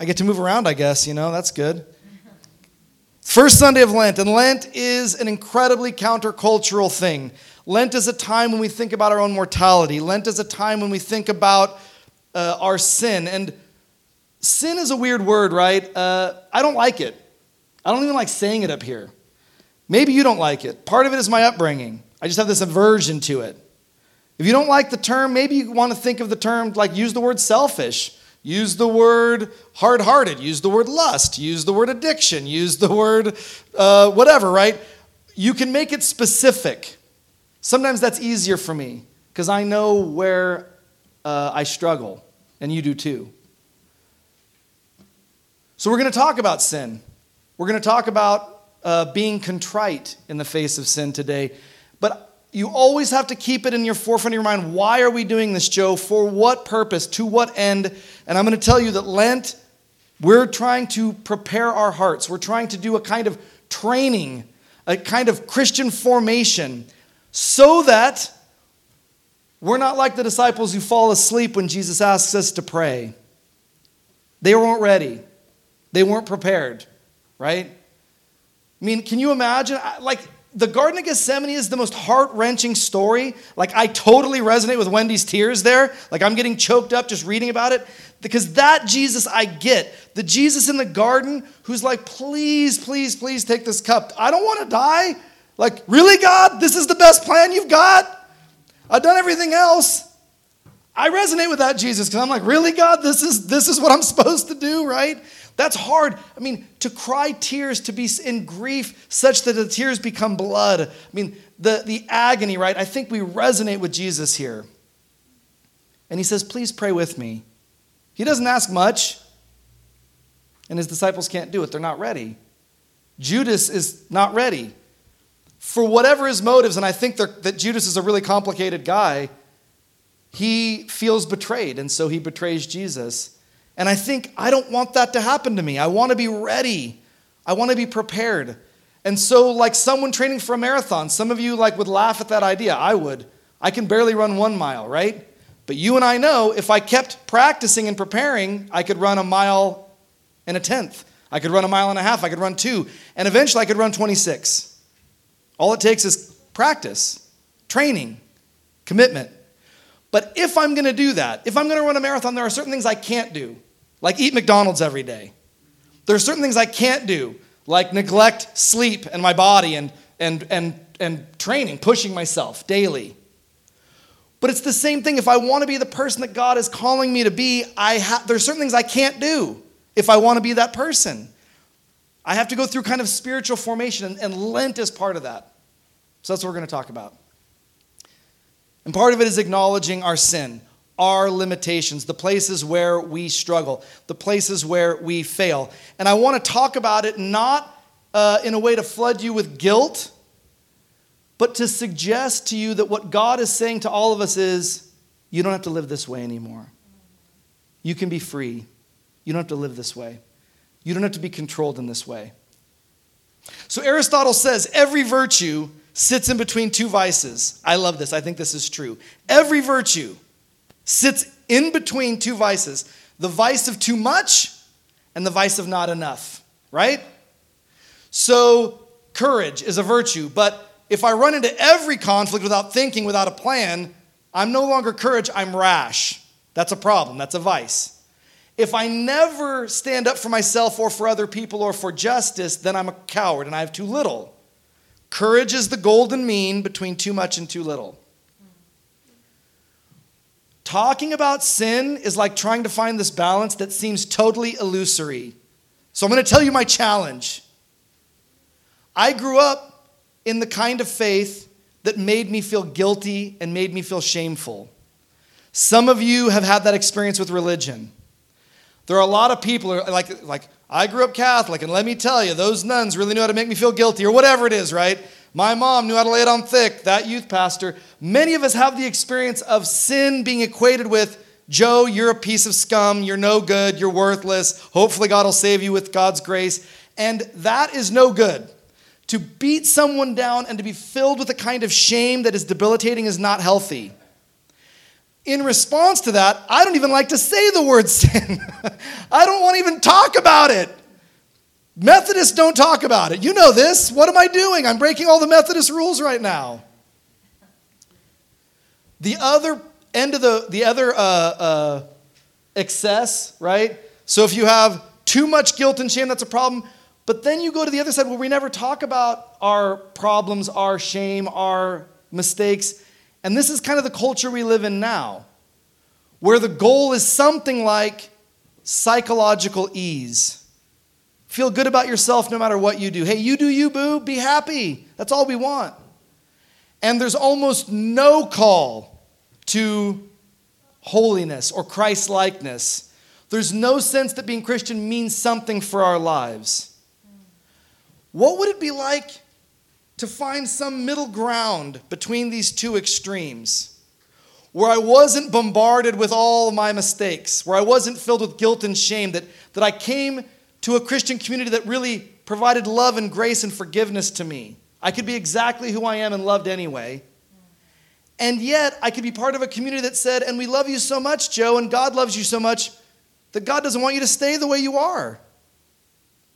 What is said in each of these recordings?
I get to move around, I guess, you know, that's good. First Sunday of Lent, and Lent is an incredibly countercultural thing. Lent is a time when we think about our own mortality. Lent is a time when we think about uh, our sin. And sin is a weird word, right? Uh, I don't like it. I don't even like saying it up here. Maybe you don't like it. Part of it is my upbringing. I just have this aversion to it. If you don't like the term, maybe you want to think of the term like use the word selfish Use the word hard hearted. Use the word lust. Use the word addiction. Use the word uh, whatever, right? You can make it specific. Sometimes that's easier for me because I know where uh, I struggle, and you do too. So, we're going to talk about sin. We're going to talk about uh, being contrite in the face of sin today. But you always have to keep it in your forefront of your mind. Why are we doing this, Joe? For what purpose? To what end? And I'm going to tell you that Lent, we're trying to prepare our hearts. We're trying to do a kind of training, a kind of Christian formation, so that we're not like the disciples who fall asleep when Jesus asks us to pray. They weren't ready, they weren't prepared, right? I mean, can you imagine? Like, the Garden of Gethsemane is the most heart wrenching story. Like, I totally resonate with Wendy's tears there. Like, I'm getting choked up just reading about it. Because that Jesus I get. The Jesus in the garden who's like, please, please, please take this cup. I don't want to die. Like, really, God? This is the best plan you've got? I've done everything else. I resonate with that Jesus because I'm like, really, God? This is, this is what I'm supposed to do, right? That's hard. I mean, to cry tears, to be in grief such that the tears become blood. I mean, the, the agony, right? I think we resonate with Jesus here. And he says, Please pray with me. He doesn't ask much, and his disciples can't do it. They're not ready. Judas is not ready. For whatever his motives, and I think that Judas is a really complicated guy, he feels betrayed, and so he betrays Jesus. And I think, I don't want that to happen to me. I want to be ready. I want to be prepared. And so, like someone training for a marathon, some of you like would laugh at that idea. I would. I can barely run one mile, right? But you and I know if I kept practicing and preparing, I could run a mile and a tenth. I could run a mile and a half. I could run two. And eventually I could run 26. All it takes is practice, training, commitment. But if I'm going to do that, if I'm going to run a marathon, there are certain things I can't do like eat McDonald's every day. There are certain things I can't do, like neglect sleep and my body and, and, and, and training, pushing myself daily. But it's the same thing. If I want to be the person that God is calling me to be, I ha- are certain things I can't do if I want to be that person. I have to go through kind of spiritual formation, and, and Lent is part of that. So that's what we're going to talk about. And part of it is acknowledging our sin our limitations, the places where we struggle, the places where we fail. And I want to talk about it not uh, in a way to flood you with guilt, but to suggest to you that what God is saying to all of us is you don't have to live this way anymore. You can be free. You don't have to live this way. You don't have to be controlled in this way. So Aristotle says every virtue sits in between two vices. I love this. I think this is true. Every virtue sits in between two vices the vice of too much and the vice of not enough, right? So, courage is a virtue, but if I run into every conflict without thinking, without a plan, I'm no longer courage, I'm rash. That's a problem, that's a vice. If I never stand up for myself or for other people or for justice, then I'm a coward and I have too little. Courage is the golden mean between too much and too little. Talking about sin is like trying to find this balance that seems totally illusory. So I'm going to tell you my challenge. I grew up in the kind of faith that made me feel guilty and made me feel shameful. Some of you have had that experience with religion. There are a lot of people like like I grew up Catholic and let me tell you those nuns really knew how to make me feel guilty or whatever it is, right? My mom knew how to lay it on thick, that youth pastor. Many of us have the experience of sin being equated with Joe, you're a piece of scum, you're no good, you're worthless. Hopefully, God will save you with God's grace. And that is no good. To beat someone down and to be filled with a kind of shame that is debilitating is not healthy. In response to that, I don't even like to say the word sin. I don't want to even talk about it. Methodists don't talk about it. You know this. What am I doing? I'm breaking all the Methodist rules right now. The other end of the, the other uh, uh, excess, right? So if you have too much guilt and shame, that's a problem. But then you go to the other side where we never talk about our problems, our shame, our mistakes. And this is kind of the culture we live in now, where the goal is something like psychological ease. Feel good about yourself no matter what you do. Hey, you do you, boo. Be happy. That's all we want. And there's almost no call to holiness or Christ likeness. There's no sense that being Christian means something for our lives. What would it be like to find some middle ground between these two extremes, where I wasn't bombarded with all my mistakes, where I wasn't filled with guilt and shame, that, that I came to a Christian community that really provided love and grace and forgiveness to me. I could be exactly who I am and loved anyway. And yet, I could be part of a community that said, and we love you so much, Joe, and God loves you so much that God doesn't want you to stay the way you are.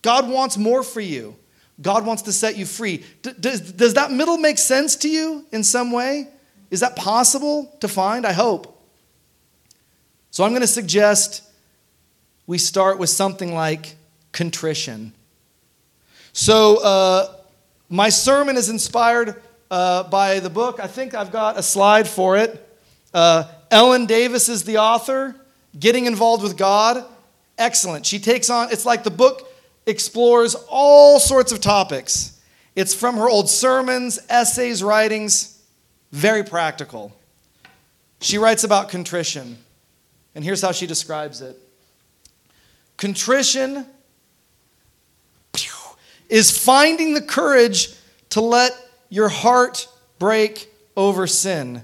God wants more for you. God wants to set you free. does, does that middle make sense to you in some way? Is that possible to find? I hope. So I'm going to suggest we start with something like contrition. So uh, my sermon is inspired uh, by the book. I think I've got a slide for it. Uh, Ellen Davis is the author. Getting involved with God. Excellent. She takes on, it's like the book explores all sorts of topics. It's from her old sermons, essays, writings, very practical. She writes about contrition, and here's how she describes it Contrition is finding the courage to let your heart break over sin.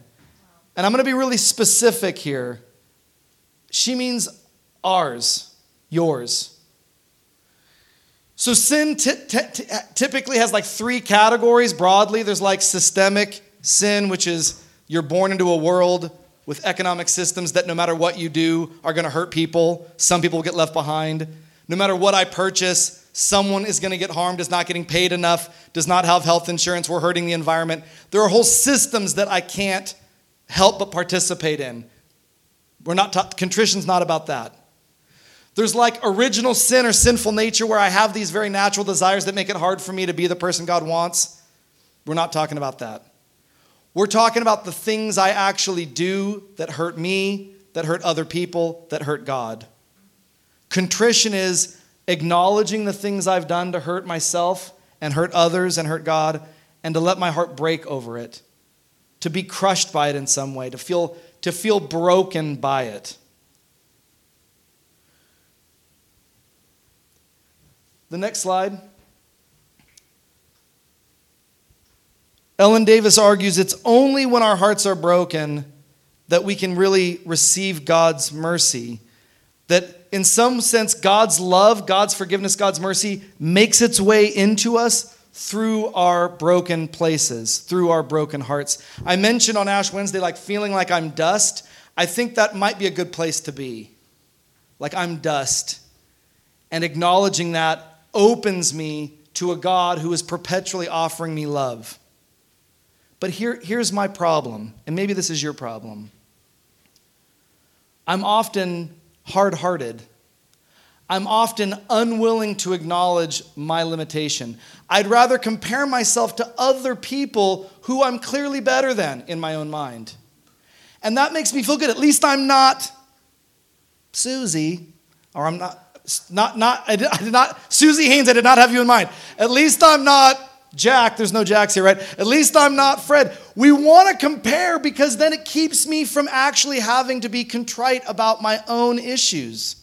And I'm going to be really specific here. She means ours, yours. So sin t- t- t- typically has like three categories broadly. There's like systemic sin, which is you're born into a world with economic systems that no matter what you do are going to hurt people. Some people will get left behind. No matter what I purchase, someone is going to get harmed, is not getting paid enough, does not have health insurance, we're hurting the environment. There are whole systems that I can't help but participate in. We're not ta- contrition's not about that. There's like original sin or sinful nature where I have these very natural desires that make it hard for me to be the person God wants. We're not talking about that. We're talking about the things I actually do that hurt me, that hurt other people, that hurt God. Contrition is acknowledging the things I've done to hurt myself and hurt others and hurt God, and to let my heart break over it, to be crushed by it in some way, to feel, to feel broken by it. The next slide. Ellen Davis argues it's only when our hearts are broken that we can really receive God's mercy. That in some sense, God's love, God's forgiveness, God's mercy makes its way into us through our broken places, through our broken hearts. I mentioned on Ash Wednesday, like feeling like I'm dust. I think that might be a good place to be. Like I'm dust. And acknowledging that opens me to a God who is perpetually offering me love. But here, here's my problem, and maybe this is your problem. I'm often hard hearted. I'm often unwilling to acknowledge my limitation. I'd rather compare myself to other people who I'm clearly better than in my own mind. And that makes me feel good. At least I'm not Susie, or I'm not not, not, I did, I did not, Susie Haynes, I did not have you in mind. At least I'm not Jack. There's no Jacks here, right? At least I'm not Fred. We want to compare because then it keeps me from actually having to be contrite about my own issues.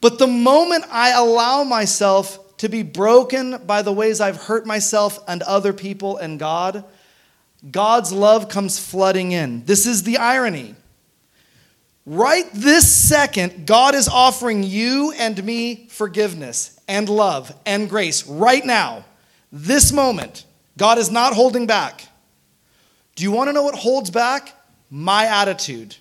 But the moment I allow myself to be broken by the ways I've hurt myself and other people and God, God's love comes flooding in. This is the irony. Right this second, God is offering you and me forgiveness and love and grace. Right now, this moment, God is not holding back. Do you want to know what holds back? my attitude,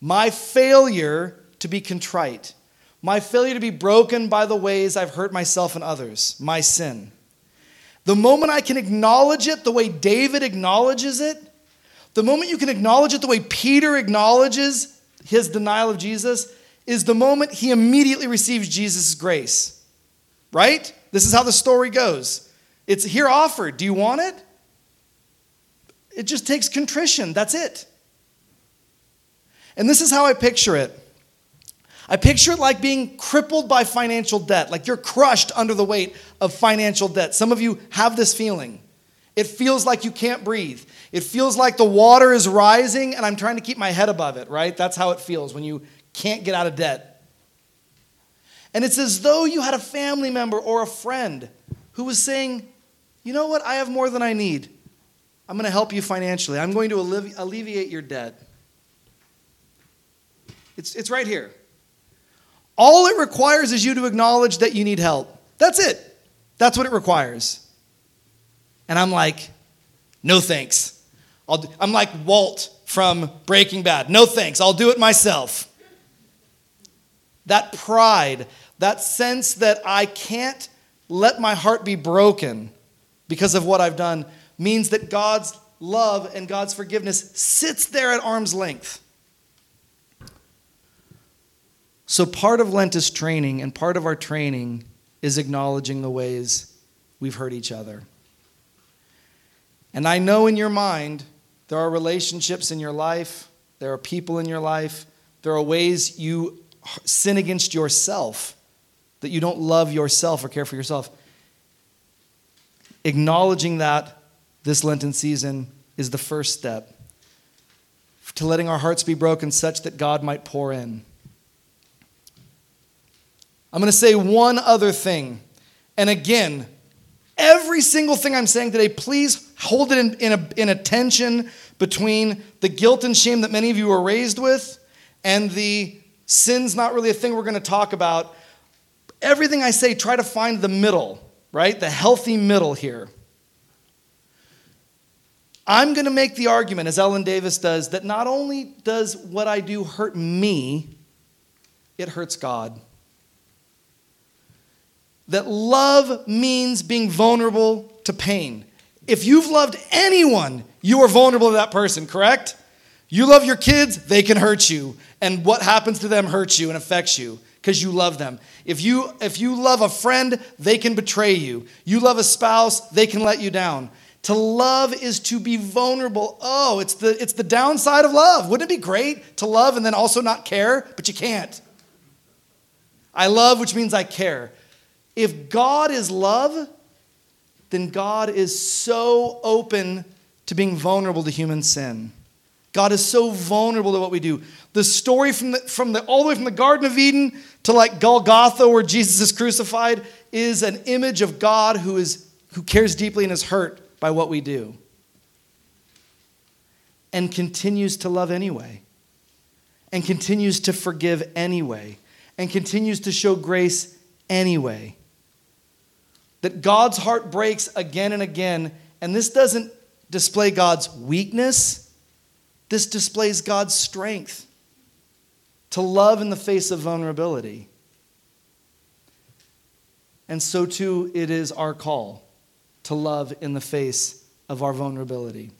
my failure to be contrite, my failure to be broken by the ways I've hurt myself and others, my sin. The moment I can acknowledge it the way David acknowledges it, the moment you can acknowledge it the way Peter acknowledges his denial of Jesus, is the moment he immediately receives Jesus' grace. Right? This is how the story goes. It's here offered. Do you want it? It just takes contrition. That's it. And this is how I picture it. I picture it like being crippled by financial debt, like you're crushed under the weight of financial debt. Some of you have this feeling. It feels like you can't breathe. It feels like the water is rising and I'm trying to keep my head above it, right? That's how it feels when you can't get out of debt. And it's as though you had a family member or a friend who was saying, You know what? I have more than I need. I'm going to help you financially. I'm going to alleviate your debt. It's, it's right here. All it requires is you to acknowledge that you need help. That's it. That's what it requires. And I'm like, no thanks. i am like Walt from Breaking Bad. No thanks. I'll do it myself. That pride, that sense that I can't let my heart be broken because of what I've done, means that God's love and God's forgiveness sits there at arm's length. So, part of Lent is training, and part of our training is acknowledging the ways we've hurt each other. And I know in your mind, there are relationships in your life, there are people in your life, there are ways you sin against yourself, that you don't love yourself or care for yourself. Acknowledging that this Lenten season is the first step to letting our hearts be broken such that God might pour in. I'm going to say one other thing. And again, every single thing I'm saying today, please hold it in, in, a, in a tension between the guilt and shame that many of you were raised with and the sin's not really a thing we're going to talk about. Everything I say, try to find the middle, right? The healthy middle here. I'm going to make the argument, as Ellen Davis does, that not only does what I do hurt me, it hurts God that love means being vulnerable to pain. If you've loved anyone, you are vulnerable to that person, correct? You love your kids, they can hurt you. And what happens to them hurts you and affects you because you love them. If you if you love a friend, they can betray you. You love a spouse, they can let you down. To love is to be vulnerable. Oh, it's the it's the downside of love. Wouldn't it be great to love and then also not care? But you can't. I love, which means I care. If God is love, then God is so open to being vulnerable to human sin. God is so vulnerable to what we do. The story from the, from the all the way from the Garden of Eden to like Golgotha, where Jesus is crucified, is an image of God who is who cares deeply and is hurt by what we do. And continues to love anyway. And continues to forgive anyway. And continues to show grace anyway that God's heart breaks again and again. And this doesn't display God's weakness, this displays God's strength to love in the face of vulnerability. And so too, it is our call to love in the face of our vulnerability.